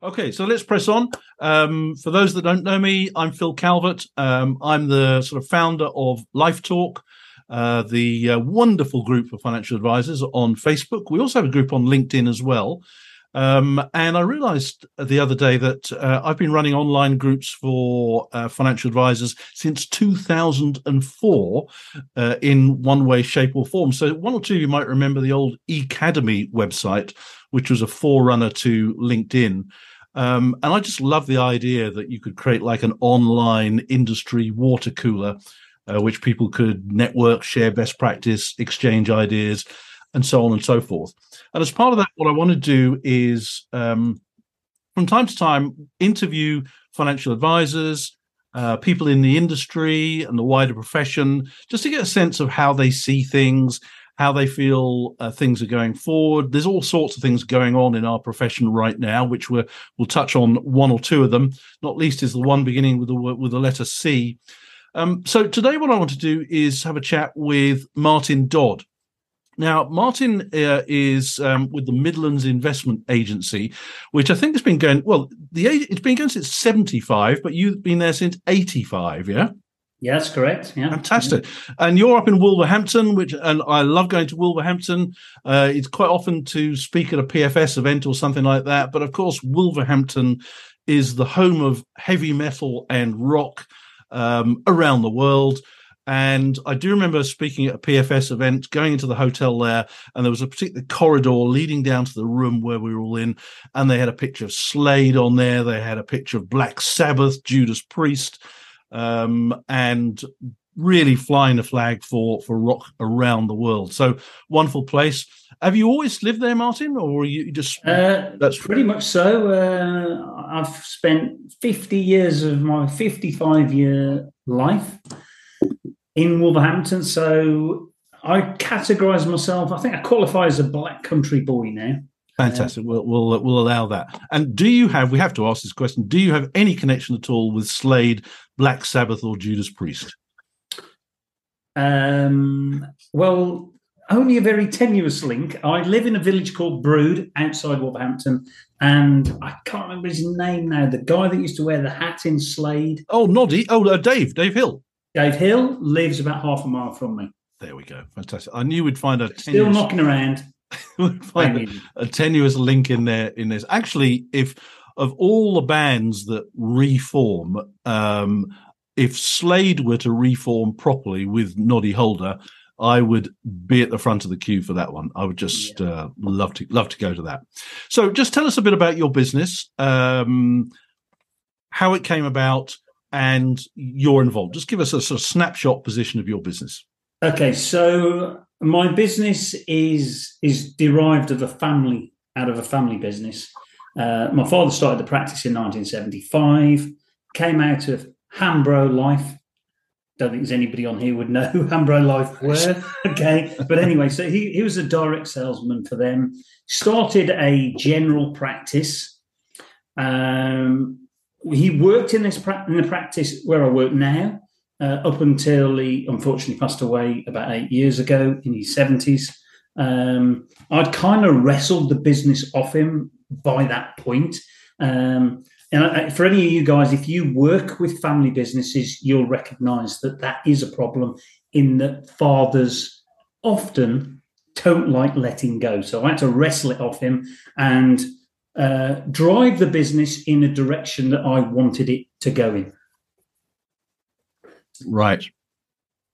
Okay, so let's press on. Um, for those that don't know me, I'm Phil Calvert. Um, I'm the sort of founder of Life Talk, uh, the uh, wonderful group for financial advisors on Facebook. We also have a group on LinkedIn as well. Um, and I realized the other day that uh, I've been running online groups for uh, financial advisors since 2004 uh, in one way, shape, or form. So, one or two of you might remember the old Academy website, which was a forerunner to LinkedIn. Um, and I just love the idea that you could create like an online industry water cooler, uh, which people could network, share best practice, exchange ideas, and so on and so forth. And as part of that, what I want to do is um, from time to time interview financial advisors, uh, people in the industry and the wider profession, just to get a sense of how they see things, how they feel uh, things are going forward. There's all sorts of things going on in our profession right now, which we're, we'll touch on one or two of them. Not least is the one beginning with the with the letter C. Um, so today, what I want to do is have a chat with Martin Dodd. Now, Martin uh, is um, with the Midlands Investment Agency, which I think has been going well. The it's been going since seventy five, but you've been there since eighty five. Yeah. Yeah, that's correct. Yeah, fantastic. And you're up in Wolverhampton, which and I love going to Wolverhampton. Uh, it's quite often to speak at a PFS event or something like that. But of course, Wolverhampton is the home of heavy metal and rock um, around the world. And I do remember speaking at a PFS event, going into the hotel there, and there was a particular corridor leading down to the room where we were all in. And they had a picture of Slade on there. They had a picture of Black Sabbath, Judas Priest um, and really flying the flag for for rock around the world. So wonderful place. Have you always lived there, Martin, or you just? Uh, that's pretty much so. Uh, I've spent fifty years of my fifty-five year life in Wolverhampton, so I categorise myself. I think I qualify as a black country boy now. Fantastic. We'll, we'll we'll allow that. And do you have? We have to ask this question. Do you have any connection at all with Slade, Black Sabbath, or Judas Priest? Um. Well, only a very tenuous link. I live in a village called Brewood outside Wolverhampton, and I can't remember his name now. The guy that used to wear the hat in Slade. Oh, Noddy. Oh, uh, Dave. Dave Hill. Dave Hill lives about half a mile from me. There we go. Fantastic. I knew we'd find a tenuous... still knocking around. We find a, a tenuous link in there in this. Actually, if of all the bands that reform, um, if Slade were to reform properly with Noddy Holder, I would be at the front of the queue for that one. I would just yeah. uh, love to love to go to that. So, just tell us a bit about your business, um, how it came about, and you're involved. Just give us a sort of snapshot position of your business. Okay, so my business is is derived of a family out of a family business. Uh, my father started the practice in 1975. Came out of Hambro Life. Don't think there's anybody on here would know who Hambro Life were. okay, but anyway, so he he was a direct salesman for them. Started a general practice. Um, he worked in this pra- in the practice where I work now uh, up until he unfortunately passed away about eight years ago in his 70s. Um, I'd kind of wrestled the business off him by that point. Um, and for any of you guys, if you work with family businesses, you'll recognize that that is a problem in that fathers often don't like letting go. So I had to wrestle it off him and uh, drive the business in a direction that I wanted it to go in. Right.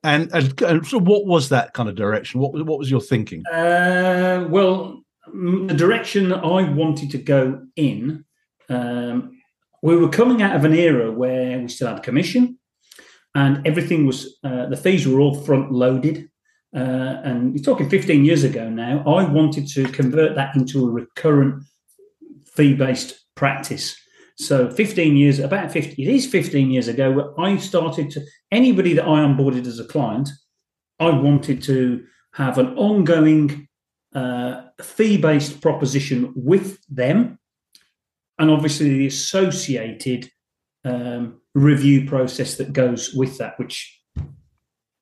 And, and, so, what was that kind of direction? What was what was your thinking? Uh, well, the direction that I wanted to go in, um, we were coming out of an era where we still had commission, and everything was uh, the fees were all front loaded. Uh, and you're talking 15 years ago now. I wanted to convert that into a recurrent fee based practice. So 15 years, about 50, it is 15 years ago, where I started to, anybody that I onboarded as a client, I wanted to have an ongoing uh, fee based proposition with them. And obviously the associated um, review process that goes with that, which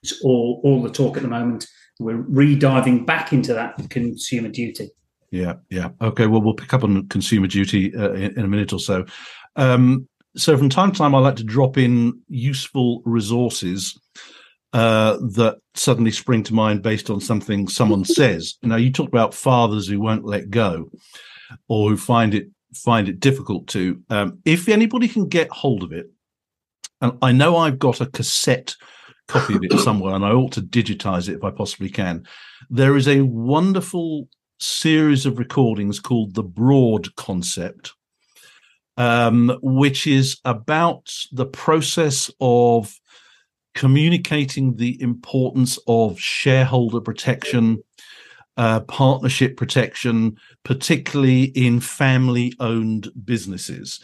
is all, all the talk at the moment. We're re-diving back into that consumer duty. Yeah, yeah. Okay, well, we'll pick up on consumer duty uh, in, in, a minute or so. Um, so, from time to time, I like to drop in useful resources uh, that suddenly spring to mind based on something someone says. Now, you talked about fathers who won't let go or who find it find it difficult to. Um, if anybody can get hold of it, and I know I've got a cassette copy of it somewhere, and I ought to digitize it if I possibly can. There is a wonderful series of recordings called the Broad Concept, um, which is about the process of communicating the importance of shareholder protection, uh, partnership protection, particularly in family owned businesses.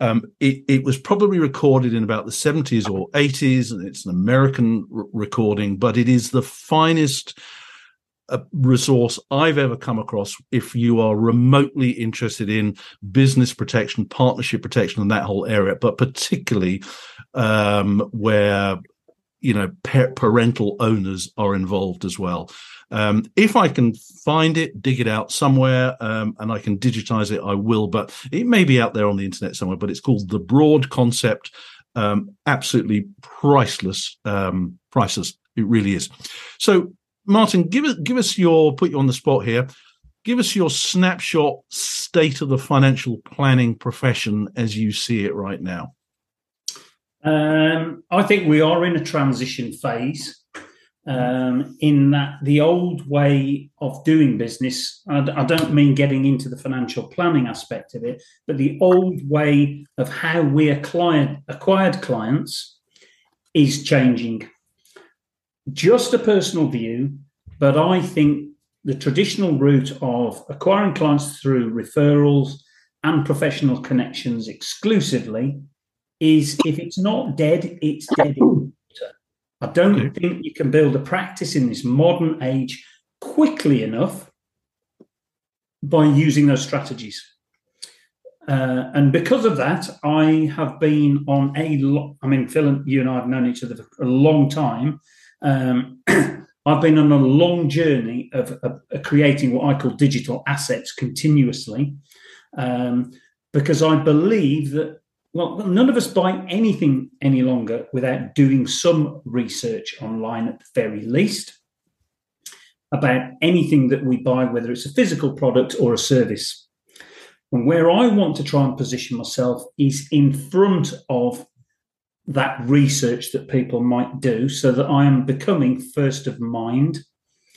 Um, it, it, was probably recorded in about the 70s or 80s, and it's an American r- recording, but it is the finest uh, resource I've ever come across if you are remotely interested in business protection, partnership protection, and that whole area, but particularly um, where you know parental owners are involved as well. Um, if I can find it, dig it out somewhere, um, and I can digitize it, I will. But it may be out there on the internet somewhere. But it's called the Broad Concept. Um, absolutely priceless, um, priceless. It really is. So, Martin, give us give us your put you on the spot here. Give us your snapshot state of the financial planning profession as you see it right now. Um, I think we are in a transition phase um, in that the old way of doing business, I, don't mean getting into the financial planning aspect of it, but the old way of how we acquired, acquired clients is changing. Just a personal view, but I think the traditional route of acquiring clients through referrals and professional connections exclusively is if it's not dead, it's dead. I don't okay. think you can build a practice in this modern age quickly enough by using those strategies. Uh, and because of that, I have been on a lot. I mean, Phil and you and I have known each other for a long time. Um, I've been on a long journey of, of, of, creating what I call digital assets continuously, um, because I believe that well, none of us buy anything any longer without doing some research online at the very least about anything that we buy, whether it's a physical product or a service. And where I want to try and position myself is in front of that research that people might do so that I am becoming first of mind.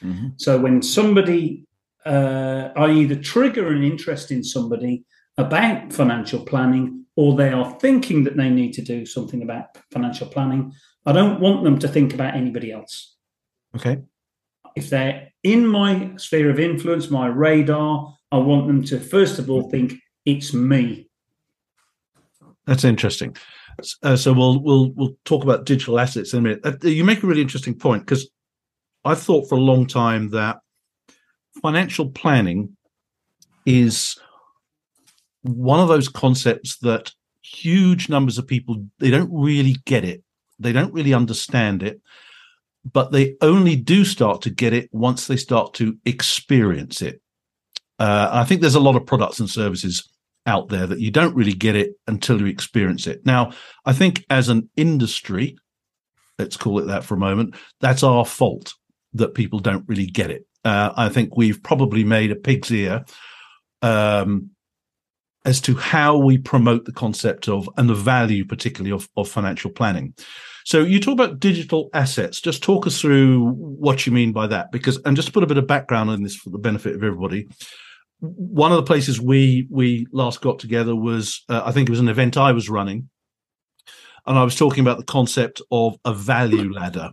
Mm-hmm. So when somebody, uh, I either trigger an interest in somebody about financial planning or they are thinking that they need to do something about financial planning, I don't want them to think about anybody else. Okay. If they're in my sphere of influence, my radar, I want them to first of all think it's me. That's interesting. Uh, so we'll we'll we'll talk about digital assets in a minute. Uh, you make a really interesting point because I've thought for a long time that financial planning is one of those concepts that huge numbers of people they don't really get it they don't really understand it but they only do start to get it once they start to experience it uh, i think there's a lot of products and services out there that you don't really get it until you experience it now i think as an industry let's call it that for a moment that's our fault that people don't really get it uh, i think we've probably made a pig's ear um, as to how we promote the concept of and the value, particularly of, of financial planning. So you talk about digital assets. Just talk us through what you mean by that, because and just to put a bit of background on this for the benefit of everybody. One of the places we we last got together was uh, I think it was an event I was running, and I was talking about the concept of a value ladder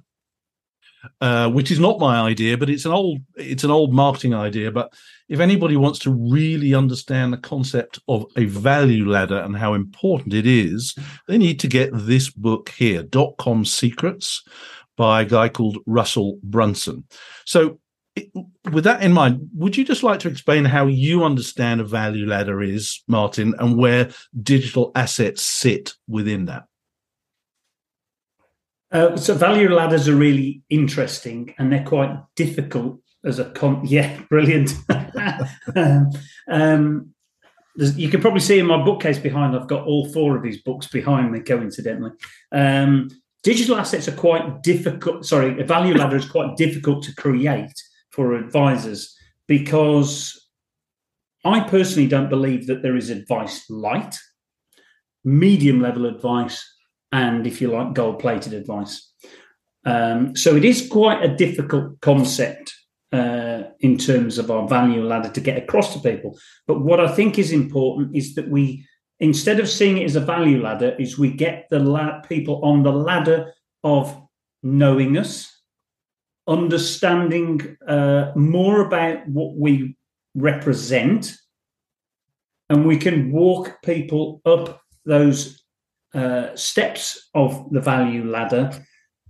uh, which is not my idea, but it's an old it's an old marketing idea. But if anybody wants to really understand the concept of a value ladder and how important it is, they need to get this book here, Dot Com Secrets, by a guy called Russell Brunson. So. With that in mind, would you just like to explain how you understand a value ladder is, Martin, and where digital assets sit within that? Uh, so value ladders are really interesting and they're quite difficult as a con. Yeah, brilliant. um, um, you can probably see in my bookcase behind. I've got all four of these books behind me. Coincidentally, um, digital assets are quite difficult. Sorry, a value ladder is quite difficult to create for advisors because I personally don't believe that there is advice light, medium level advice, and if you like, gold plated advice. Um, so it is quite a difficult concept uh, in terms of our value ladder to get across to people. But what I think is important is that we, instead of seeing it as a value ladder, is we get the la- people on the ladder of knowing us, understanding uh, more about what we represent, and we can walk people up those uh, steps of the value ladder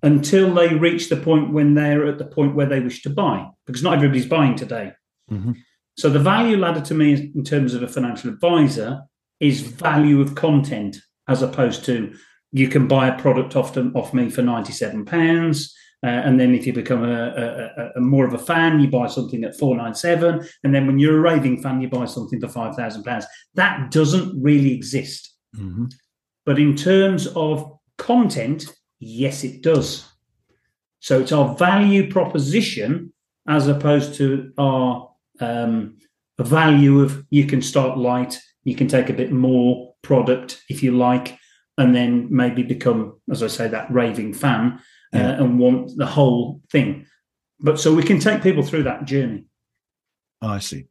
until they reach the point when they're at the point where they wish to buy, because not everybody's buying today. Mm-hmm. So the value ladder to me, in terms of a financial advisor, is value of content as opposed to you can buy a product often off me for ninety seven pounds. Uh, and then if you become a, a, a, more of a fan, you buy something at 497. And then when you're a raving fan, you buy something for £5,000. That doesn't really exist. Mm-hmm. But in terms of content, yes, it does. So it's our value proposition as opposed to our um, value of you can start light, you can take a bit more product if you like, and then maybe become, as I say, that raving fan yeah. uh, and want the whole thing. But so we can take people through that journey. Oh, I see.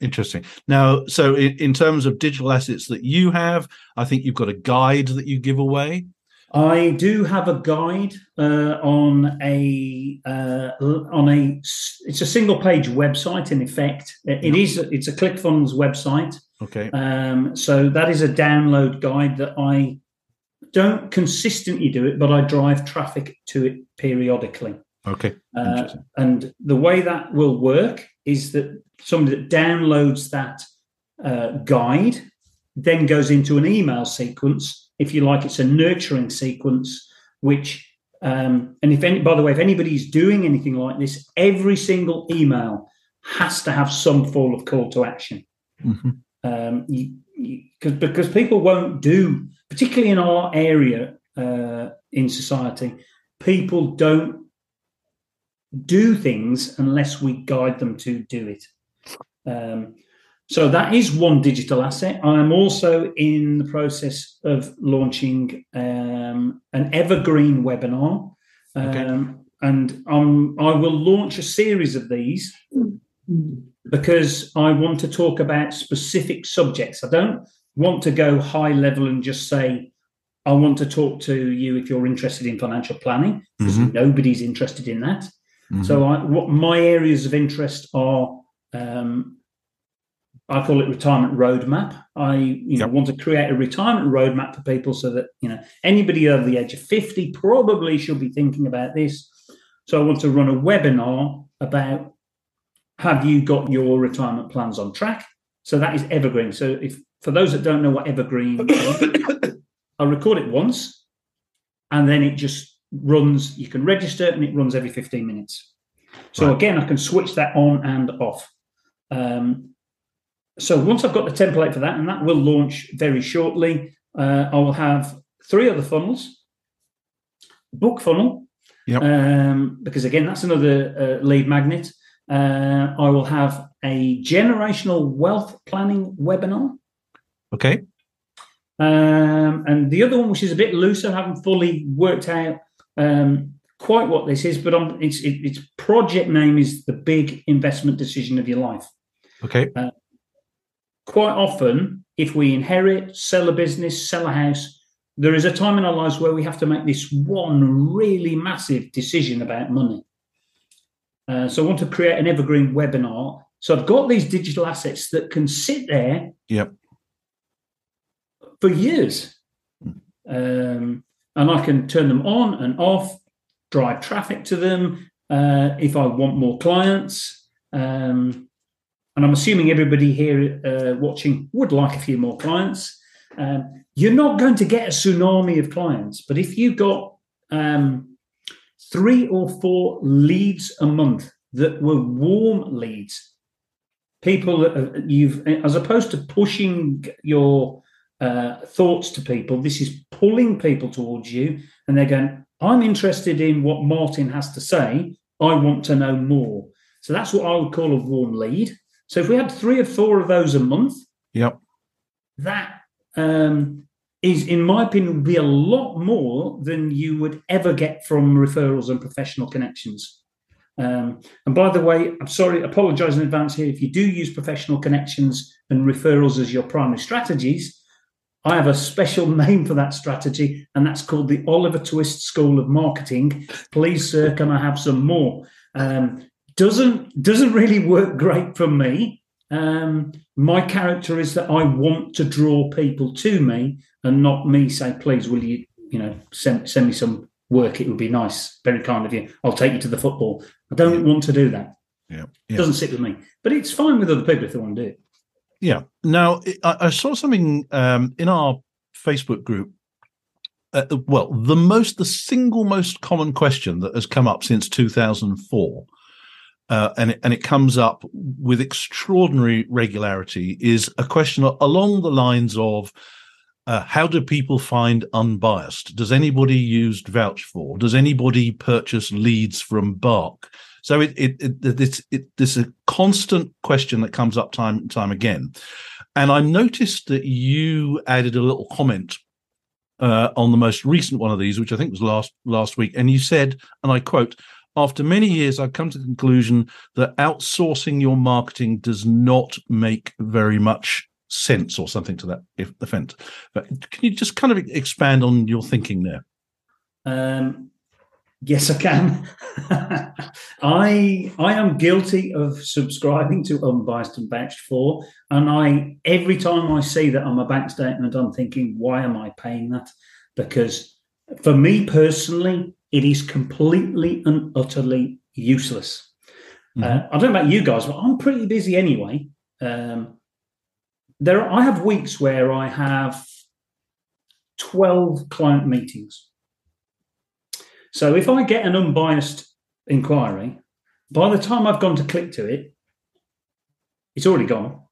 Interesting. Now, so in, in, terms of digital assets that you have, I think you've got a guide that you give away. I do have a guide uh, on a uh, on a it's a single page website. In effect, it yep. is it's a ClickFunnels website. Okay. Um, so that is a download guide that I don't consistently do it, but I drive traffic to it periodically. Okay. Uh, and the way that will work is that somebody that downloads that uh, guide then goes into an email sequence. If you like, it's a nurturing sequence, which um, and if any, by the way, if anybody's doing anything like this, every single email has to have some form of call to action. Mm-hmm. Um, you, you, because people won't do particularly in our area uh, in society, people don't do things unless we guide them to do it. Um, so that is one digital asset. I am also in the process of launching um, an evergreen webinar, um, okay. and I will launch a series of these because I want to talk about specific subjects. I don't want to go high level and just say, I want to talk to you if you're interested in financial planning, because mm-hmm. nobody's interested in that. Mm-hmm. So, I, what my areas of interest are, um, I call it retirement roadmap. I, you know, want to create a retirement roadmap for people so that you know anybody over the age of fifty probably should be thinking about this. So, I want to run a webinar about have you got your retirement plans on track? So that is evergreen. So if for those that don't know what evergreen is, I record it once and then it just runs. You can register and it runs every 15 minutes. So right. again, I can switch that on and off. Um, so once I've got the template for that, and that will launch very shortly, uh, I will have three other funnels. Book funnel, yep. um, because again, that's another uh, lead magnet. Uh, I will have a generational wealth planning webinar. Okay. Um, and the other one, which is a bit looser, I haven't fully worked out um, quite what this is, but I'm, its it, its project name is the big investment decision of your life. Okay. Uh, quite often, if we inherit, sell a business, sell a house, there is a time in our lives where we have to make this one really massive decision about money. Uh, so I want to create an evergreen webinar. So I've got these digital assets that can sit there. Yep for years. Um, and I can turn them on and off, drive traffic to them uh, if I want more clients. Um, and I'm assuming everybody here uh, watching would like a few more clients. Um, you're not going to get a tsunami of clients, but if you've got um, three or four leads a month that were warm leads. People that you've, as opposed to pushing your uh, thoughts to people, this is pulling people towards you, and they're going, I'm interested in what Martin has to say. I want to know more. So that's what I would call a warm lead. So if we had three or four of those a month, yep, that um, is, in my opinion, would be a lot more than you would ever get from referrals and professional connections. Um, and by the way, I'm sorry, apologize in advance here. If you do use professional connections and referrals as your primary strategies, I have a special name for that strategy, and that's called the Oliver Twist School of Marketing. Please, sir, can I have some more? Um, doesn't doesn't really work great for me. Um, my character is that I want to draw people to me, and not me say, "Please, will you, you know, send send me some work? It would be nice, very kind of you. I'll take you to the football." I don't want to do that. Yeah, yeah. It doesn't sit with me, but it's fine with other people if they want to do it. Yeah. Now, I, I saw something um, in our Facebook group. Uh, well, the most, the single most common question that has come up since 2004, uh, and it, and it comes up with extraordinary regularity, is a question along the lines of. Uh, how do people find unbiased? Does anybody use VouchedFor? Does anybody purchase leads from Bark? So it, it, it, it's, it, there's a constant question that comes up time and time again. And I noticed that you added a little comment uh, on the most recent one of these, which I think was last last week, and you said, and I quote, after many years, I've come to the conclusion that outsourcing your marketing does not make very much sense, or something to that effect. But can you just kind of expand on your thinking there? Um, Yes, I can. I I am guilty of subscribing to unbiased and VouchedFor, and I every time I see that on my bank statement, I'm thinking, why am I paying that? Because for me personally, it is completely and utterly useless. Mm-hmm. Uh, I don't know about you guys, but I'm pretty busy anyway. Um, there, I have weeks where I have twelve client meetings so if I get an unbiased inquiry, by the time I've gone to click to it, it's already gone.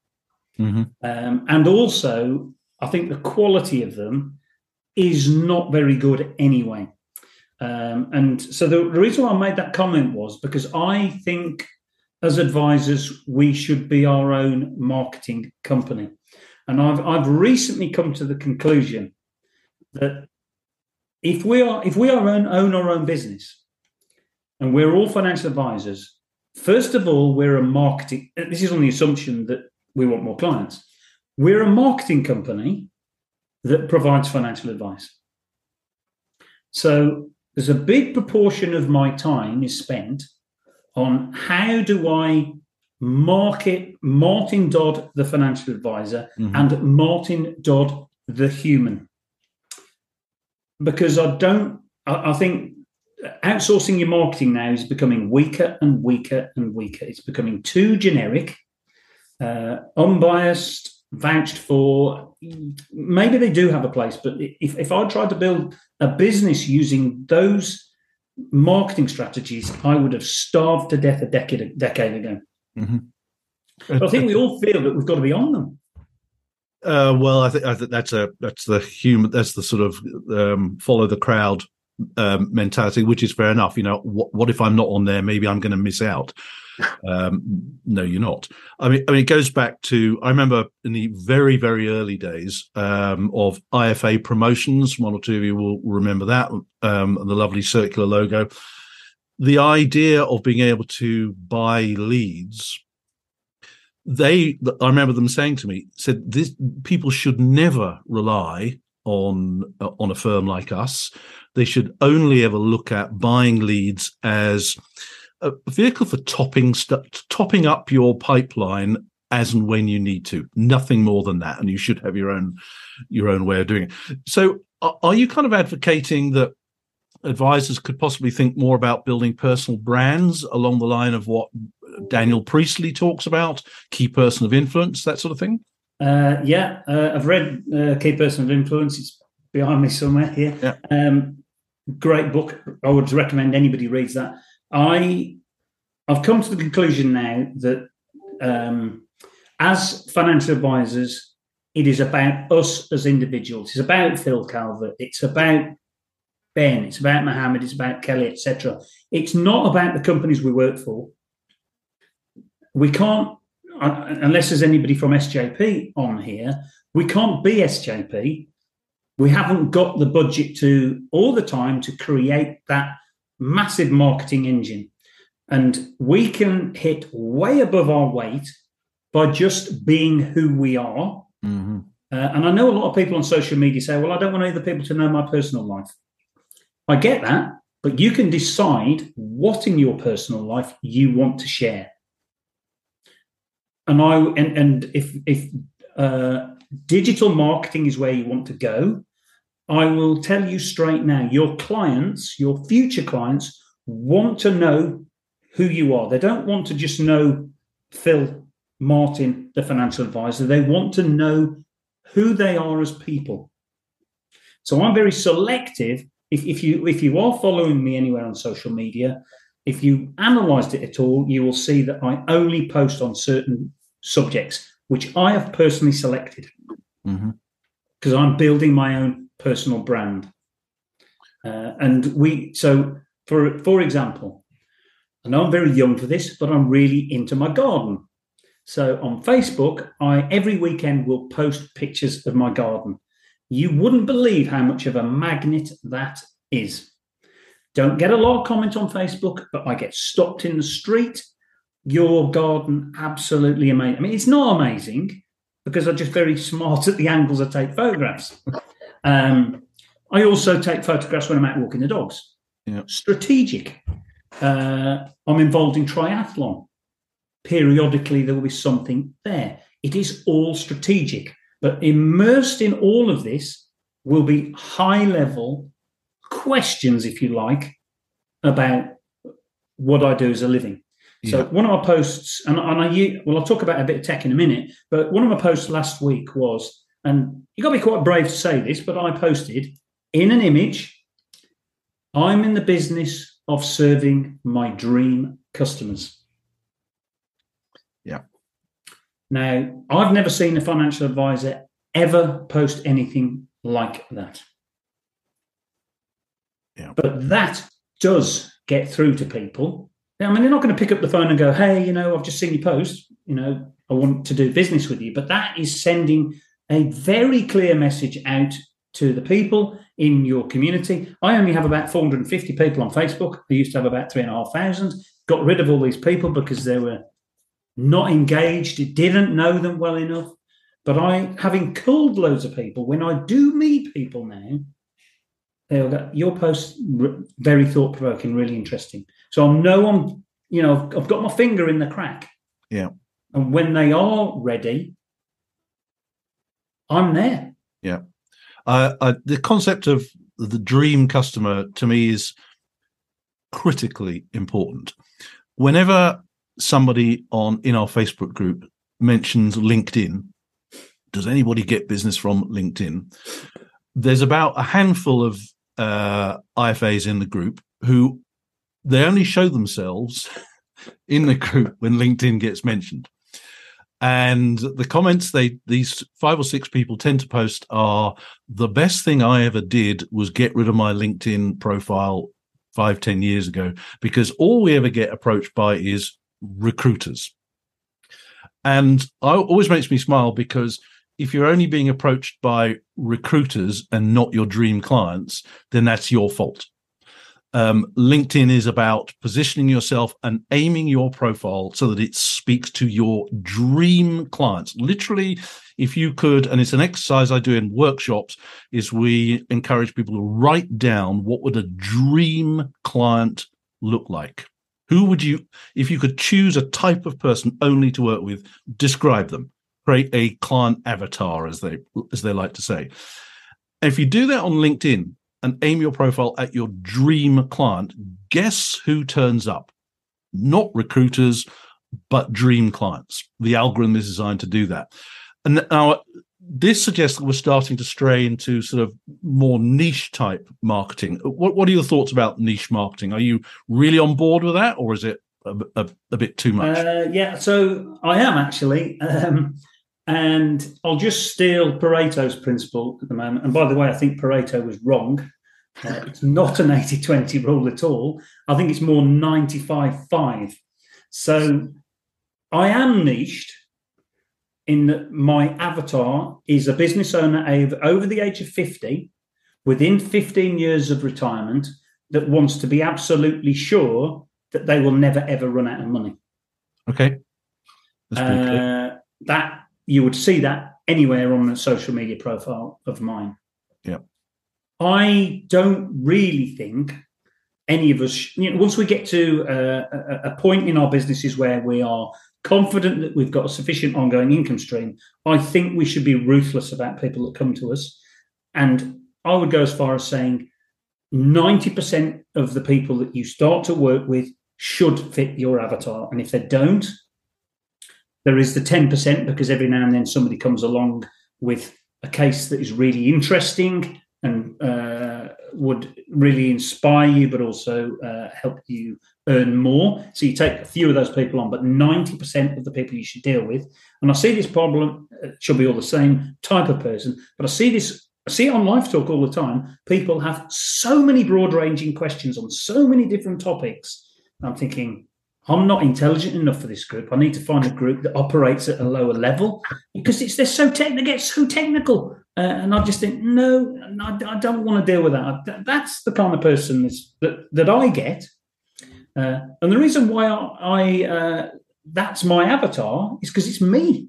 Mm-hmm. Um, and also, I think the quality of them is not very good anyway. Um, and so the, reason why I made that comment was because I think as advisors, we should be our own marketing company. And I've, I've recently come to the conclusion that if we are if we are own, own our own business and we're all financial advisors, first of all, we're a marketing. This is on the assumption that we want more clients. We're a marketing company that provides financial advice. So there's a big proportion of my time is spent on how do I market Martin Dodd, the financial advisor, mm-hmm. and Martin Dodd, the human because I don't. I, I think outsourcing your marketing now is becoming weaker and weaker and weaker. It's becoming too generic, uh, unbiased, VouchedFor. Maybe they do have a place, but if, if I tried to build a business using those marketing strategies, I would have starved to death a decade a decade ago. Mm-hmm. I think we all feel that we've got to be on them. Uh, well, I think, I think that's a that's the human that's the sort of um, follow the crowd um, mentality, which is fair enough. You know, what, what if I'm not on there? Maybe I'm going to miss out. Um, no, you're not. I mean, I mean, it goes back to I remember in the very very early days um, of IFA promotions. One or two of you will remember that um, the lovely circular logo. The idea of being able to buy leads they i remember them saying to me said this people should never rely on uh, on a firm like us they should only ever look at buying leads as a vehicle for topping st- topping up your pipeline as and when you need to nothing more than that and you should have your own your own way of doing it so are you kind of advocating that advisors could possibly think more about building personal brands along the line of what Daniel Priestley talks about, key person of influence, that sort of thing? Uh, yeah, uh, I've read uh, Key Person of Influence. It's behind me somewhere here. Yeah. Um, great book. I would recommend anybody reads that. I I've come to the conclusion now that um, as financial advisors, it is about us as individuals. It's about Phil Calvert. It's about Ben. It's about Mohammed. It's about Kelly, etc. It's not about the companies we work for. We can't, uh, unless there's anybody from SJP on here, we can't be SJP. We haven't got the budget to all the time to create that massive marketing engine. And we can hit way above our weight by just being who we are. Mm-hmm. Uh, and I know a lot of people on social media say, well, I don't want other people to know my personal life. I get that, but you can decide what in your personal life you want to share. And I and, and if if uh, digital marketing is where you want to go, I will tell you straight now, your clients, your future clients, want to know who you are. They don't want to just know Phil Martin, the financial advisor. They want to know who they are as people. So I'm very selective. If, if you if you are following me anywhere on social media, if you analysed it at all, you will see that I only post on certain subjects which I have personally selected because mm-hmm. I'm building my own personal brand. Uh, and we so for for example, I know I'm very young for this, but I'm really into my garden. So on Facebook, I every weekend will post pictures of my garden. You wouldn't believe how much of a magnet that is. Don't get a lot of comment on Facebook, but I get stopped in the street. Your garden, absolutely amazing. I mean, it's not amazing because I'm just very smart at the angles I take photographs. Um, I also take photographs when I'm out walking the dogs. Yeah. Strategic. Uh, I'm involved in triathlon periodically there will be something there. It is all strategic, but immersed in all of this will be high level questions, if you like, about what I do as a living. Yeah. So one of my posts, and, and I well, I'll talk about a bit of tech in a minute, but one of my posts last week was, and you got to be quite brave to say this, but I posted in an image, I'm in the business of serving my dream customers. Yeah. Now, I've never seen a financial advisor ever post anything like that. Yeah. But that does get through to people. I mean, they're not going to pick up the phone and go, hey, you know, I've just seen your post. You know, I want to do business with you. But that is sending a very clear message out to the people in your community. I only have about 450 people on Facebook. I used to have about three and a half thousand. Got rid of all these people because they were not engaged, didn't know them well enough. But I, having called loads of people, when I do meet people now, they'll go, your post very thought provoking, really interesting. So I know I'm, you know, I've, I've got my finger in the crack. Yeah. And when they are ready, I'm there. Yeah. Uh, uh, the concept of the dream customer to me is critically important. Whenever somebody on in our Facebook group mentions LinkedIn. Does anybody get business from LinkedIn? There's about a handful of uh, IFAs in the group who they only show themselves in the group when LinkedIn gets mentioned. And the comments they these five or six people tend to post are the best thing I ever did was get rid of my LinkedIn profile five, ten years ago, because all we ever get approached by is recruiters. And it always makes me smile because if you're only being approached by recruiters and not your dream clients, then that's your fault. Um, LinkedIn is about positioning yourself and aiming your profile so that it speaks to your dream clients. Literally, if you could, and it's an exercise I do in workshops, is we encourage people to write down what would a dream client look like. Who would you, if you could choose a type of person only to work with, describe them? Create a client avatar, as they as they like to say. If you do that on LinkedIn and aim your profile at your dream client, guess who turns up? Not recruiters, but dream clients. The algorithm is designed to do that. And now this suggests that we're starting to stray into sort of more niche type marketing. What, what are your thoughts about niche marketing? Are you really on board with that, or is it a, a, a bit too much? Uh, yeah, so I am actually. Um, and I'll just steal Pareto's principle at the moment. And by the way, I think Pareto was wrong. Uh, it's not an 80 20 rule at all. I think it's more 95 5. So I am niched in that my avatar is a business owner over the age of 50, within 15 years of retirement, that wants to be absolutely sure that they will never ever run out of money. Okay. Uh, that you would see that anywhere on the social media profile of mine. Yeah. I don't really think any of us, you know, once we get to uh, a, a point in our businesses where we are confident that we've got a sufficient ongoing income stream, I think we should be ruthless about people that come to us. And I would go as far as saying 90% of the people that you start to work with should fit your avatar. And if they don't, there is the 10% because every now and then somebody comes along with a case that is really interesting and uh, would really inspire you, but also uh, help you earn more. So you take a few of those people on, but 90% of the people you should deal with. And I see this problem, it uh, should be all the same type of person, but I see this, I see it on Life Talk all the time. People have so many broad ranging questions on so many different topics. I'm thinking, I'm not intelligent enough for this group. I need to find a group that operates at a lower level because it's they're so tech they get so technical, uh, and I just think no, I, I, don't want to deal with that. That's the kind of person that that I get, uh, and the reason why I, I uh, that's my avatar is because it's me.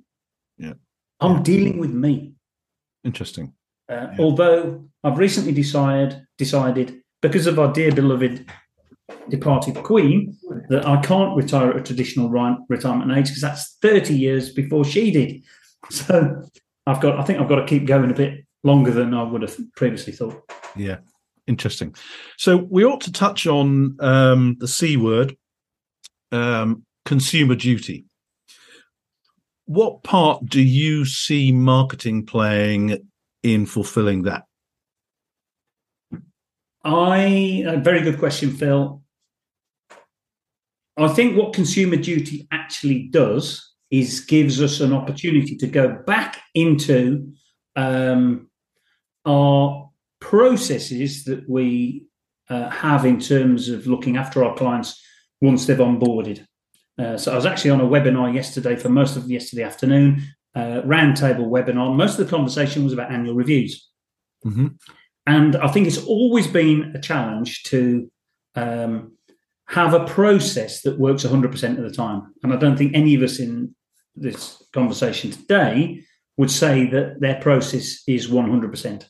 Yeah, I'm yeah. dealing with me. Interesting. Uh, yeah. Although I've recently decided decided because of our dear beloved departed Queen that I can't retire at a traditional retirement age because that's 30 years before she did. So I've got, I think I've got to keep going a bit longer than I would have previously thought. Yeah, interesting. So we ought to touch on um, the C word, um, consumer duty. What part do you see marketing playing in fulfilling that? I a very good question, Phil. I think what consumer duty actually does is gives us an opportunity to go back into um, our processes that we uh, have in terms of looking after our clients once they've onboarded. Uh, so I was actually on a webinar yesterday for most of yesterday afternoon, uh, roundtable webinar. Most of the conversation was about annual reviews. Mm-hmm. And I think it's always been a challenge to um, have a process that works 100% of the time. And I don't think any of us in this conversation today would say that their process is 100%.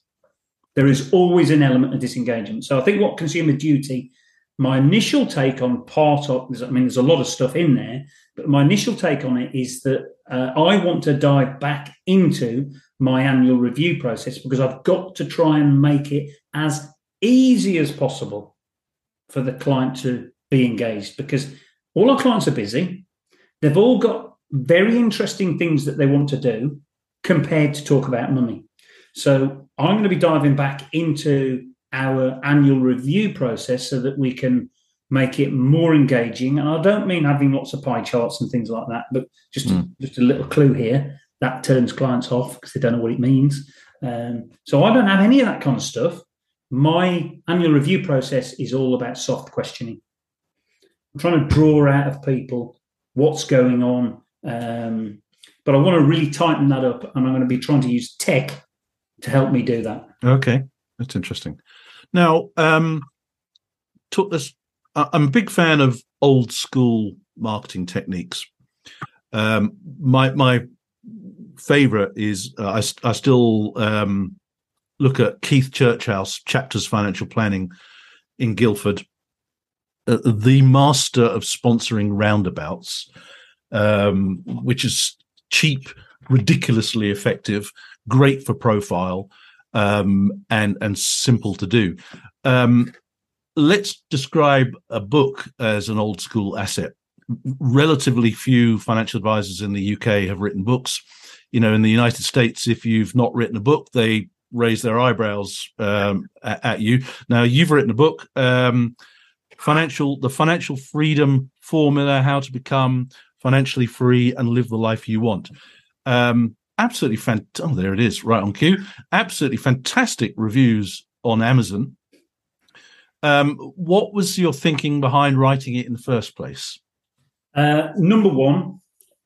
There is always an element of disengagement. So I think what consumer duty, my initial take on part of, I mean, there's a lot of stuff in there, but my initial take on it is that uh, I want to dive back into my annual review process because I've got to try and make it as easy as possible for the client to be engaged because all our clients are busy. They've all got very interesting things that they want to do compared to talk about money. So I'm going to be diving back into our annual review process so that we can make it more engaging. And I don't mean having lots of pie charts and things like that, but just mm. a, just a little clue here that turns clients off because they don't know what it means. Um, so I don't have any of that kind of stuff. My annual review process is all about soft questioning. I'm trying to draw out of people what's going on. Um, but I want to really tighten that up, and I'm going to be trying to use tech to help me do that. Okay, that's interesting. Now, um, took this. I'm a big fan of old school marketing techniques. Um, my my favorite is uh, I, I still um, look at Keith Churchouse chapters financial planning in Guildford uh, the master of sponsoring roundabouts, um, which is cheap, ridiculously effective, great for profile, um, and and simple to do. Um, let's describe a book as an old school asset. Relatively few financial advisors in the UK have written books. You know, in the United States, if you've not written a book, they raise their eyebrows um, at, at, you. Now, you've written a book. Um, financial the financial freedom formula how to become financially free and live the life you want. Um, absolutely fantastic. Oh, there it is, right on cue. Absolutely fantastic reviews on Amazon. Um, what was your thinking behind writing it in the first place? Uh, number one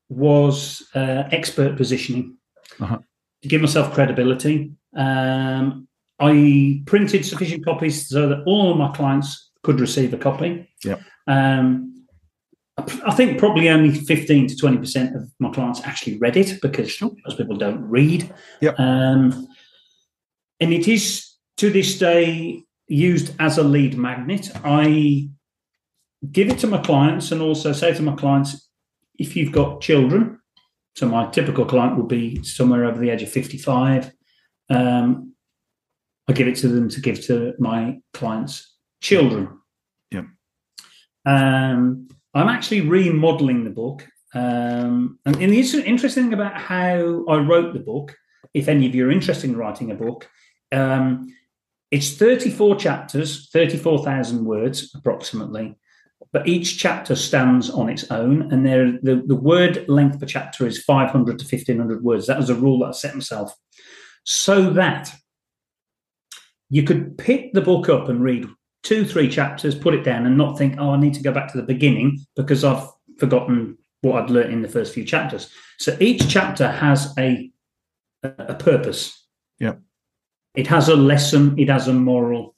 was uh, expert positioning uh-huh. to give myself credibility. Um, I printed sufficient copies so that all of my clients could receive a copy. Yeah. Um, I think probably only 15 to 20% of my clients actually read it because most people don't read. Yep. Um, and it is to this day used as a lead magnet. I give it to my clients and also say to my clients, if you've got children, so my typical client would be somewhere over the age of 55, um, I give it to them to give to my clients' children. Yeah. Um, I'm actually remodeling the book. Um, and, and the interesting thing about how I wrote the book, if any of you are interested in writing a book, um, it's 34 chapters, 34,000 words approximately, but each chapter stands on its own. And there, the, the word length per chapter is 500 to 1,500 words. That was a rule that I set myself so that you could pick the book up and read two, three chapters, put it down, and not think, oh, I need to go back to the beginning because I've forgotten what I'd learned in the first few chapters. So each chapter has a a purpose. Yeah. It has a lesson, it has a moral,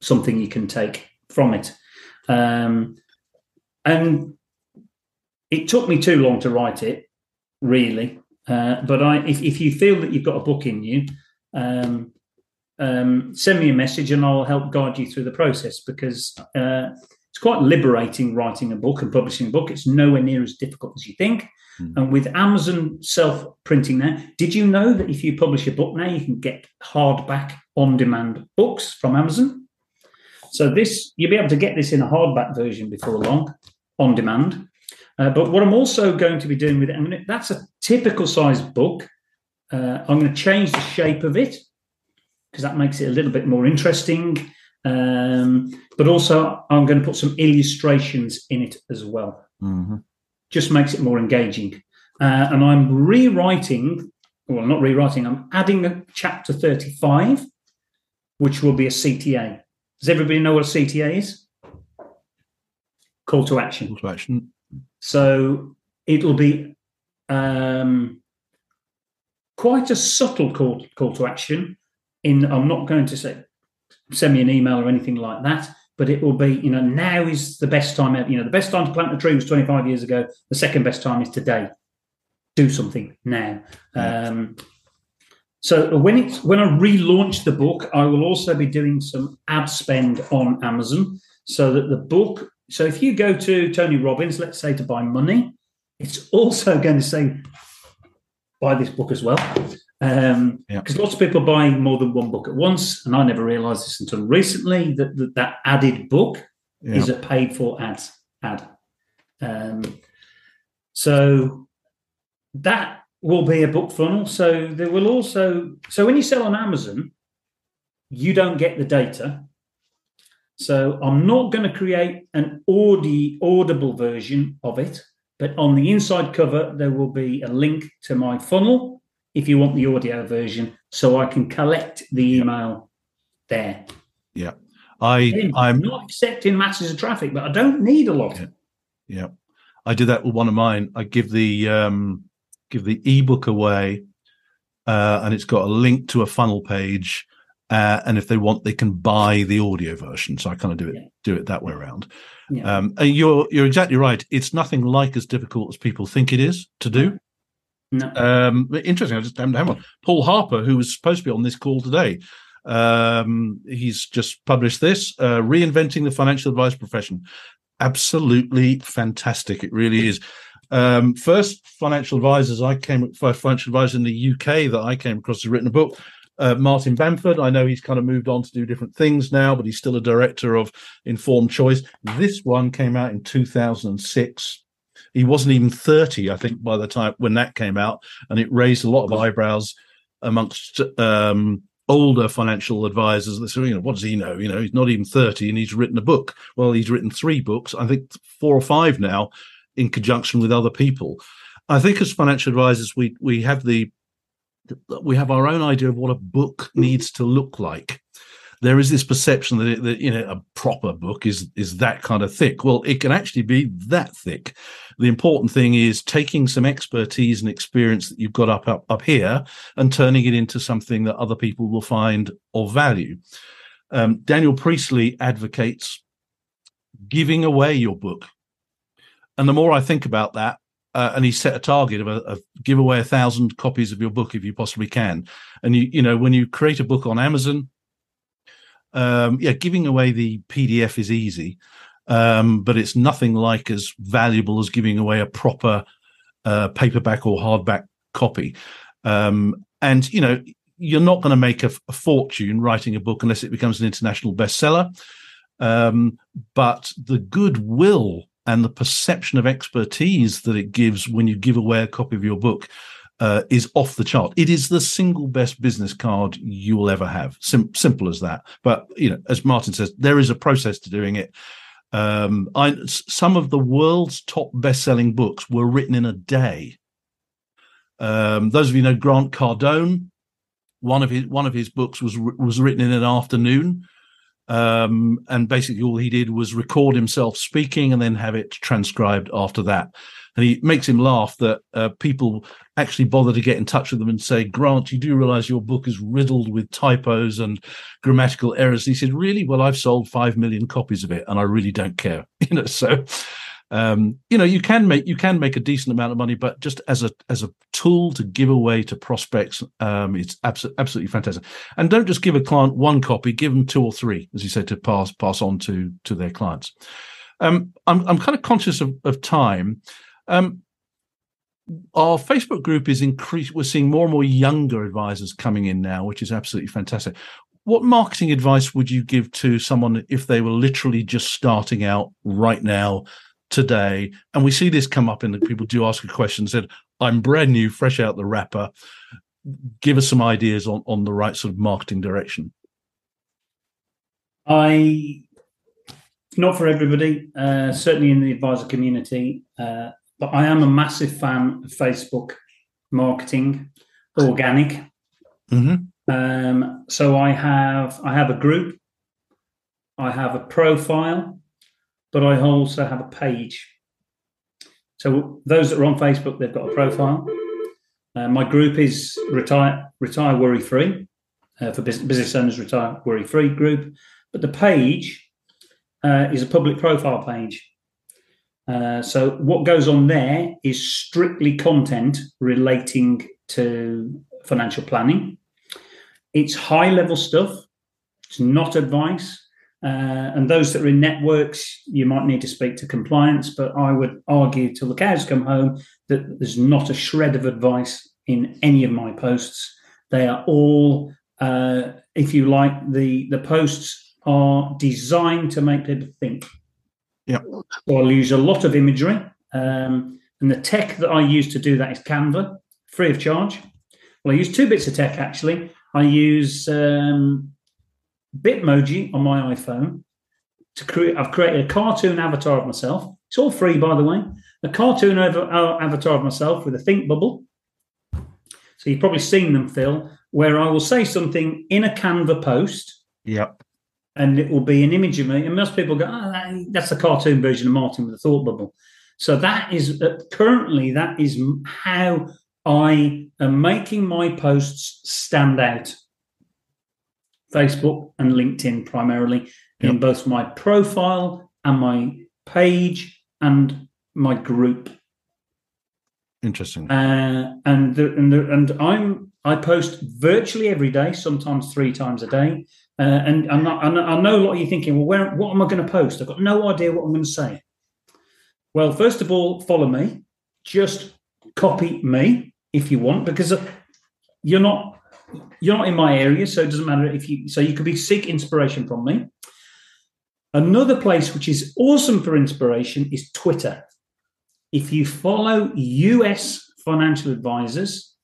something you can take from it. Um, and it took me too long to write it, really. Uh, but I, if, if you feel that you've got a book in you, um, um, send me a message and I'll help guide you through the process because uh, it's quite liberating writing a book and publishing a book. It's nowhere near as difficult as you think. Mm. And with Amazon self printing now, did you know that if you publish a book now, you can get hardback on demand books from Amazon? So this you'll be able to get this in a hardback version before long, on demand. Uh, but what I'm also going to be doing with it, I mean, that's a typical size book. Uh, I'm going to change the shape of it because that makes it a little bit more interesting. Um, but also, I'm going to put some illustrations in it as well. Mm-hmm. Just makes it more engaging. Uh, and I'm rewriting, well, not rewriting, I'm adding a chapter 35, which will be a CTA. Does everybody know what a CTA is? Call to action. Call to action. So it'll be um, quite a subtle call, call to action in I'm not going to say send me an email or anything like that, but it will be, you know, now is the best time You know, the best time to plant a tree was 25 years ago. The second best time is today. Do something now. Um, so when it's when I relaunch the book, I will also be doing some ad spend on Amazon so that the book. So if you go to Tony Robbins, let's say to buy money, it's also going to say buy this book as well. Um, because yeah. lots of people buy more than one book at once, and I never realised this until recently that that, that added book yeah. is a paid for ad ad. Um, so that will be a book funnel. So there will also so when you sell on Amazon, you don't get the data. So I'm not going to create an audi, audible version of it, but on the inside cover there will be a link to my funnel if you want the audio version, so I can collect the email there. Yeah. I I'm not accepting masses of traffic, but I don't need a lot. Yeah. yeah. I do that with one of mine. I give the um give the ebook away uh and it's got a link to a funnel page. Uh, and if they want, they can buy the audio version. So I kind of do it yeah. do it that way around. Yeah. Um, you're you're exactly right. It's nothing like as difficult as people think it is to do. No. Um, interesting. I just haven't had one. Paul Harper, who was supposed to be on this call today, um, he's just published this uh, reinventing the financial advice profession. Absolutely fantastic. It really is. Um, first financial advisors I came First financial advisor in the UK that I came across has written a book. Uh, Martin Bamford. I know he's kind of moved on to do different things now, but he's still a director of Informed Choice. This one came out in 2006 he wasn't even 30, I think, by the time when that came out, and it raised a lot of eyebrows amongst um, older financial advisors that say, you know, what does he know? You know, he's not even 30 and he's written a book. Well, he's written three books, I think four or five now, in conjunction with other people. I think as financial advisors, we we have the we have our own idea of what a book needs to look like. There is this perception that, it, that you know a proper book is is that kind of thick. Well, it can actually be that thick. The important thing is taking some expertise and experience that you've got up up, up here and turning it into something that other people will find of value. Um, Daniel Priestley advocates giving away your book, and the more I think about that, uh, and he set a target of, a, of give away a thousand copies of your book if you possibly can. And you, you know, when you create a book on Amazon, um, yeah, giving away the PDF is easy, um, but it's nothing like as valuable as giving away a proper uh, paperback or hardback copy. Um, and you know, you're not going to make a, a, fortune writing a book unless it becomes an international bestseller. Um, but the goodwill and the perception of expertise that it gives when you give away a copy of your book uh, is off the chart. It is the single best business card you will ever have. Sim- simple as that. But you know, as Martin says, there is a process to doing it. Um, I, some of the world's top best-selling books were written in a day. Um, those of you know Grant Cardone, one of his one of his books was was written in an afternoon um, and basically all he did was record himself speaking and then have it transcribed after that. And he makes him laugh that uh, people actually bother to get in touch with them and say, Grant, you do realize your book is riddled with typos and grammatical errors. And he said, Really? Well, I've sold five million copies of it and I really don't care. You know, so um, you know you can make you can make a decent amount of money but just as a as a tool to give away to prospects um, it's absolutely absolutely fantastic and don't just give a client one copy give them two or three as you said to pass pass on to to their clients um, I'm, I'm kind of conscious of, of time um, our Facebook group is increased. We're seeing more and more younger advisors coming in now, which is absolutely fantastic. What marketing advice would you give to someone if they were literally just starting out right now today. And we see this come up in the people do ask a question, said, I'm brand new, fresh out the wrapper. Give us some ideas on, on the right sort of marketing direction. I not for everybody, uh, certainly in the advisor community, uh, but I am a massive fan of Facebook marketing, organic. Mm-hmm. Um, so I have I have a group, I have a profile, but I also have a page. So those that are on Facebook, they've got a profile. Uh, my group is retire retire worry free uh, for business, business owners retire worry free group, but the page uh, is a public profile page. Uh, so what goes on there is strictly content relating to financial planning. It's high level stuff. It's not advice. Uh, and those that are in networks, you might need to speak to compliance, but I would argue till the cows come home that there's not a shred of advice in any of my posts. They are all, uh, if you like, the the posts are designed to make people think. Yeah. So I'll use a lot of imagery, um, and the tech that I use to do that is Canva, free of charge. Well, I use two bits of tech actually. I use um, Bitmoji on my iPhone to create. I've created a cartoon avatar of myself. It's all free, by the way. A cartoon uh, avatar of myself with a think bubble. So you've probably seen them, Phil, where I will say something in a Canva post. Yep. And it will be an image of me. And most people go, oh, that's the cartoon version of Martin with a thought bubble. So that is uh, currently that is how I am making my posts stand out Facebook and LinkedIn primarily yep. in both my profile and my page and my group. Interesting. Uh, and the, and the, and I'm I post virtually every day, sometimes three times a day. Uh, and I'm not, I know a lot of you thinking, well, where, what am I going to post? I've got no idea what I'm going to say. Well, first of all, follow me. Just copy me if you want, because you're not you're not in my area, so it doesn't matter if you. So you could be seek inspiration from me. Another place which is awesome for inspiration is Twitter. If you follow US financial advisors,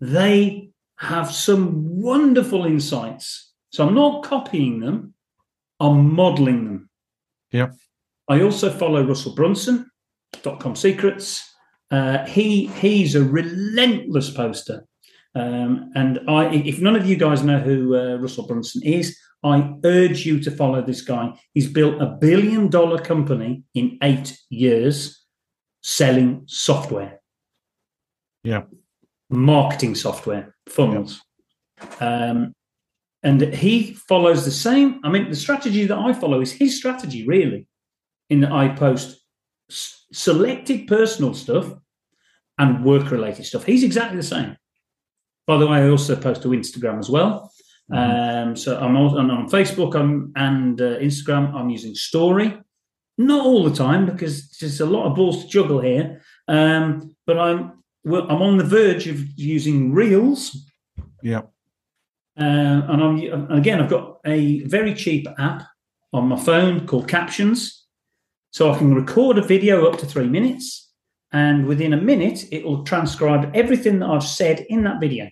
they have some wonderful insights. So I'm not copying them, I'm modeling them. Yeah. I also follow Russell Brunson, dot-com secrets. Uh, he he's a relentless poster. Um, and I, if none of you guys know who uh, Russell Brunson is, I urge you to follow this guy. He's built a billion dollar company in eight years selling software. Yeah. Marketing software, funnels. Um, and he follows the same. I mean, the strategy that I follow is his strategy, really, in that I post s- selected personal stuff and work related stuff. He's exactly the same. By the way, I also post to Instagram as well. Um, so I'm on, on Facebook I'm, and uh, Instagram. I'm using Story, not all the time because there's a lot of balls to juggle here. Um, but I'm well, I'm on the verge of using Reels. Yeah. Uh, and I'm again, I've got a very cheap app on my phone called Captions, so I can record a video up to three minutes, and within a minute, it will transcribe everything that I've said in that video.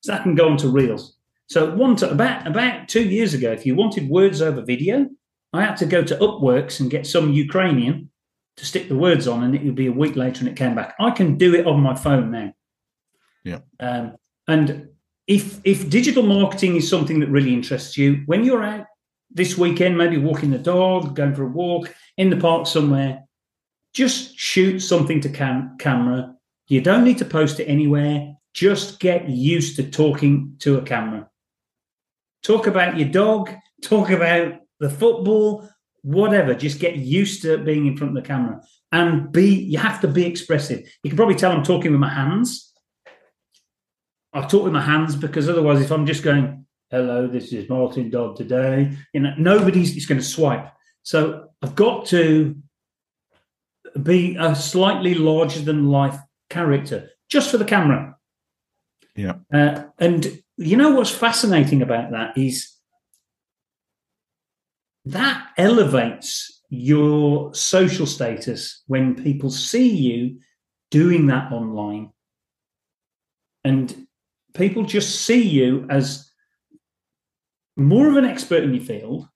So that can go onto Reels. So one to, about about two years ago, if you wanted words over video, I had to go to Upworks and get some Ukrainian to stick the words on, and it would be a week later, and it came back. I can do it on my phone now. Yeah. Um, and if if digital marketing is something that really interests you, when you're out this weekend, maybe walking the dog, going for a walk in the park somewhere, just shoot something to cam- camera. You don't need to post it anywhere. Just get used to talking to a camera. Talk about your dog, talk about the football, whatever. Just get used to being in front of the camera and be, you have to be expressive. You can probably tell I'm talking with my hands. I talk with my hands because otherwise, if I'm just going, hello, this is Martin Dodd today, you know, nobody's is going to swipe. So I've got to be a slightly larger than life character just for the camera. Yeah. Uh, and you know what's fascinating about that is that elevates your social status when people see you doing that online. And people just see you as more of an expert in your field,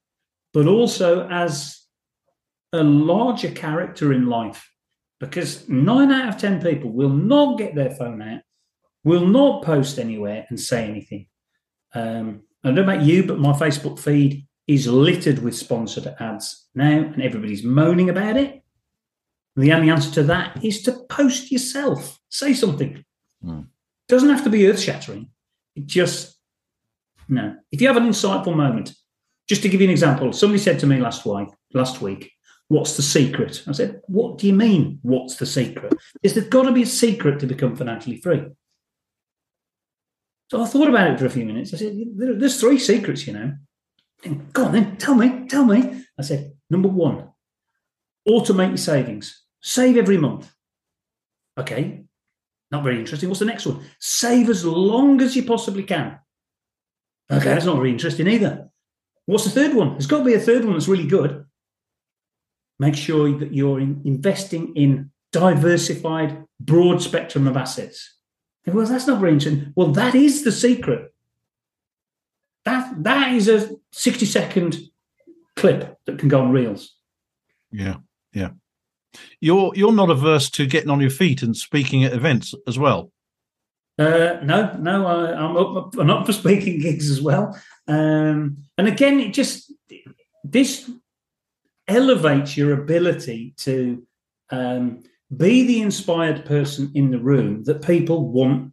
but also as a larger character in life. Because nine out of 10 people will not get their phone out, will not post anywhere and say anything. Um, I don't know about you, but my Facebook feed is littered with sponsored ads now, and everybody's moaning about it. The only answer to that is to post yourself. Say something. Hmm. Doesn't have to be earth shattering. It just no. If you have an insightful moment, just to give you an example, somebody said to me last week, last week, what's the secret? I said, what do you mean? What's the secret? Is there got to be a secret to become financially free? So I thought about it for a few minutes. I said, there's three secrets, you know. And, Go on then, tell me, tell me. I said, number one, automate your savings. Save every month. Okay, not very interesting. What's the next one? Save as long as you possibly can. Okay, that's not very interesting either. What's the third one? There's got to be a third one that's really good. Make sure that you're in, investing in diversified, broad spectrum of assets. Well, that's not very interesting. Well, that is the secret. That that is a 60 second clip that can go on reels. Yeah. Yeah. You're you're not averse to getting on your feet and speaking at events as well. Uh, no, no, I, I'm up. I'm up for speaking gigs as well. Um, and again, it just this elevates your ability to um, be the inspired person in the room that people want.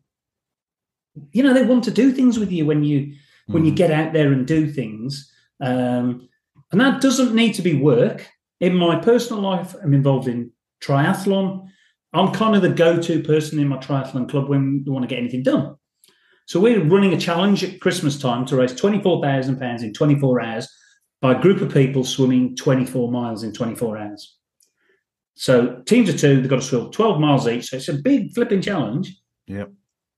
You know, they want to do things with you when you when you Mhm. get out there and do things. Um, and that doesn't need to be work. In my personal life, I'm involved in triathlon. I'm kind of the go-to person in my triathlon club when we want to get anything done. So we're running a challenge at Christmas time to raise twenty-four thousand pounds in twenty-four hours by a group of people swimming twenty-four miles in twenty-four hours. So teams of two, they've got to swim twelve miles each. So it's a big flipping challenge. Yep.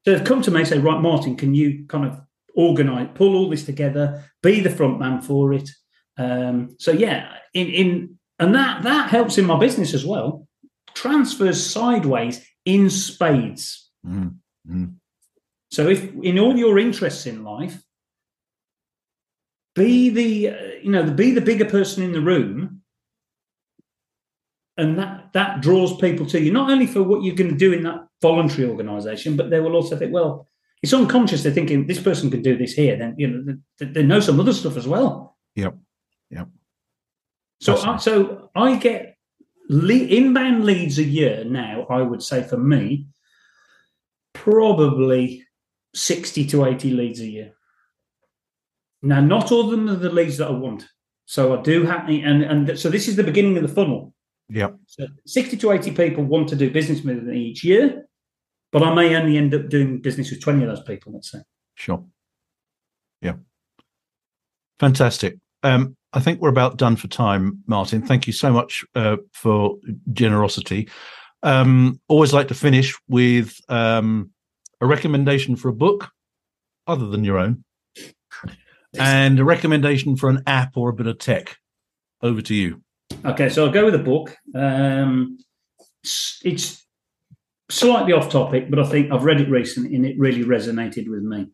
So they've come to me and say, right, Martin, can you kind of organize, pull all this together, be the front man for it? Um, so yeah, in in and that that helps in my business as well. Transfers sideways in spades. Mm. Mm. So if in all your interests in life, be the uh, you know be the bigger person in the room, and that that draws people to you not only for what you're going to do in that voluntary organisation, but they will also think, well, it's unconscious. They're thinking this person could do this here. Then you know they, they know some other stuff as well. Yep. Yep. So I, so I get inbound leads a year now. I would say for me, probably sixty to eighty leads a year. Now, not all of them are the leads that I want. So I do have, and and so this is the beginning of the funnel. Yeah. So sixty to eighty people want to do business with me each year, but I may only end up doing business with twenty of those people. Let's say. Sure. Yeah. Fantastic. Um, I think we're about done for time, Martin. Thank you so much uh, for generosity. Um, always like to finish with um, a recommendation for a book, other than your own, and a recommendation for an app or a bit of tech. Over to you. Okay, so I'll go with a book. Um, it's slightly off topic, but I think I've read it recently and it really resonated with me.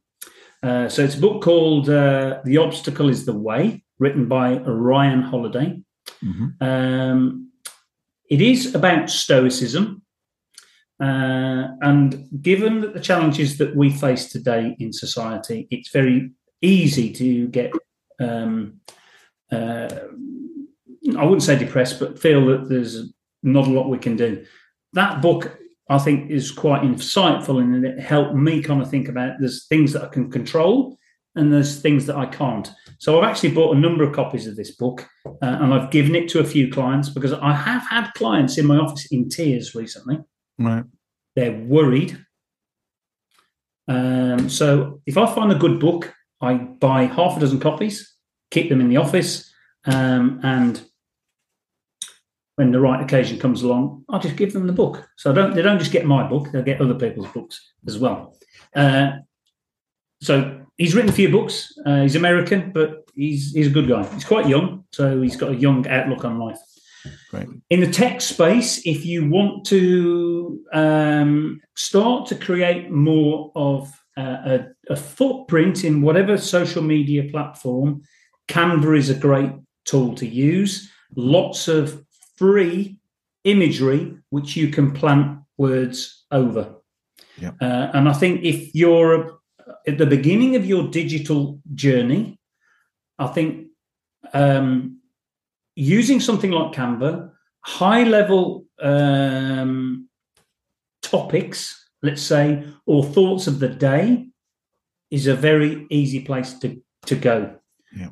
Uh, so it's a book called uh, The Obstacle is the Way written by Ryan Holiday. Mm-hmm. Um, it is about Stoicism. Uh, and given that the challenges that we face today in society, it's very easy to get, um, uh, I wouldn't say depressed, but feel that there's not a lot we can do. That book, I think, is quite insightful and it helped me kind of think about there's things that I can control and there's things that I can't. So I've actually bought a number of copies of this book uh, and I've given it to a few clients because I have had clients in my office in tears recently. Right. They're worried. Um, so if I find a good book, I buy half a dozen copies, keep them in the office, um, and when the right occasion comes along, I'll just give them the book. So don't they don't just get my book; they'll get other people's books as well. Uh, so he's written a few books. Uh, he's American, but he's he's a good guy. He's quite young, so he's got a young outlook on life. Great. In the tech space, if you want to um, start to create more of uh, a, a, footprint in whatever social media platform, Canva is a great tool to use. Lots of free imagery which you can plant words over. Yeah. Uh, and I think if you're at the beginning of your digital journey, I think um, using something like Canva, high level um, topics, let's say, or thoughts of the day, is a very easy place to, to go. Yeah.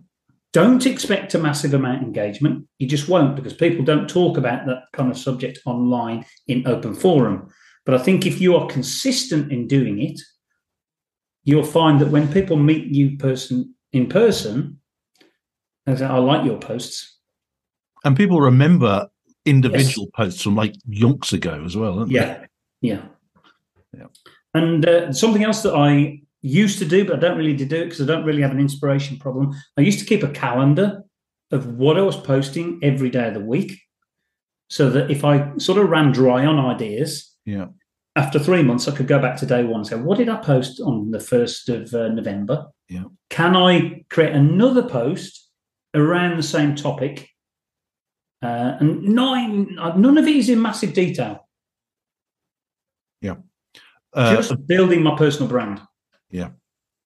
Don't expect a massive amount of engagement. You just won't because people don't talk about that kind of subject online in open forum. But I think if you are consistent in doing it, you'll find that when people meet you person in person, they say, I like your posts. And people remember individual yes. posts from like yonks ago as well, yeah. They? Yeah. Yeah. And uh, something else that I used to do, but I don't really do it because I don't really have an inspiration problem. I used to keep a calendar of what I was posting every day of the week so that if I sort of ran dry on ideas, yeah after three months, I could go back to day one and say, what did I post on the 1st of uh, November? Yeah. Can I create another post around the same topic? Uh, and nine, uh, none of it is in massive detail. Yeah. Uh, Just building my personal brand. Yeah.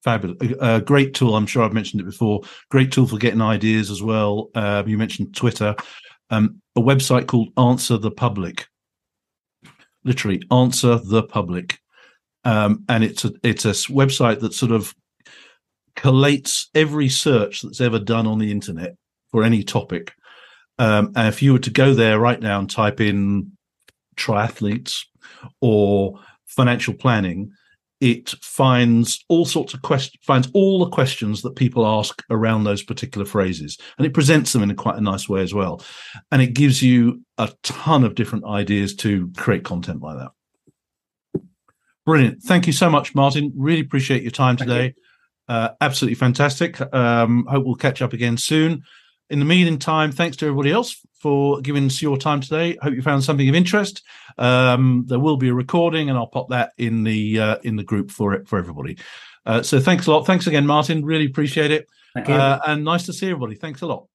Fabulous. A, great tool. I'm sure I've mentioned it before. Great tool for getting ideas as well. Um, you mentioned Twitter. Um, a website called Answer the Public literally answer the public. Um, and it's a, it's a website that sort of collates every search that's ever done on the internet for any topic. Um, and if you were to go there right now and type in triathletes or financial planning, it finds all sorts of questions, finds all the questions that people ask around those particular phrases, and it presents them in a quite a nice way as well. And it gives you a ton of different ideas to create content like that. Brilliant. Thank you so much, Martin. Really appreciate your time today. Uh, absolutely fantastic. Um, hope we'll catch up again soon. In the meantime, thanks to everybody else for giving us your time today. Hope you found something of interest. Um, there will be a recording, and I'll pop that in the uh, in the group for it for everybody. Uh, so thanks a lot. Thanks again, Martin. Really appreciate it. Thank you. Uh, and nice to see everybody. Thanks a lot.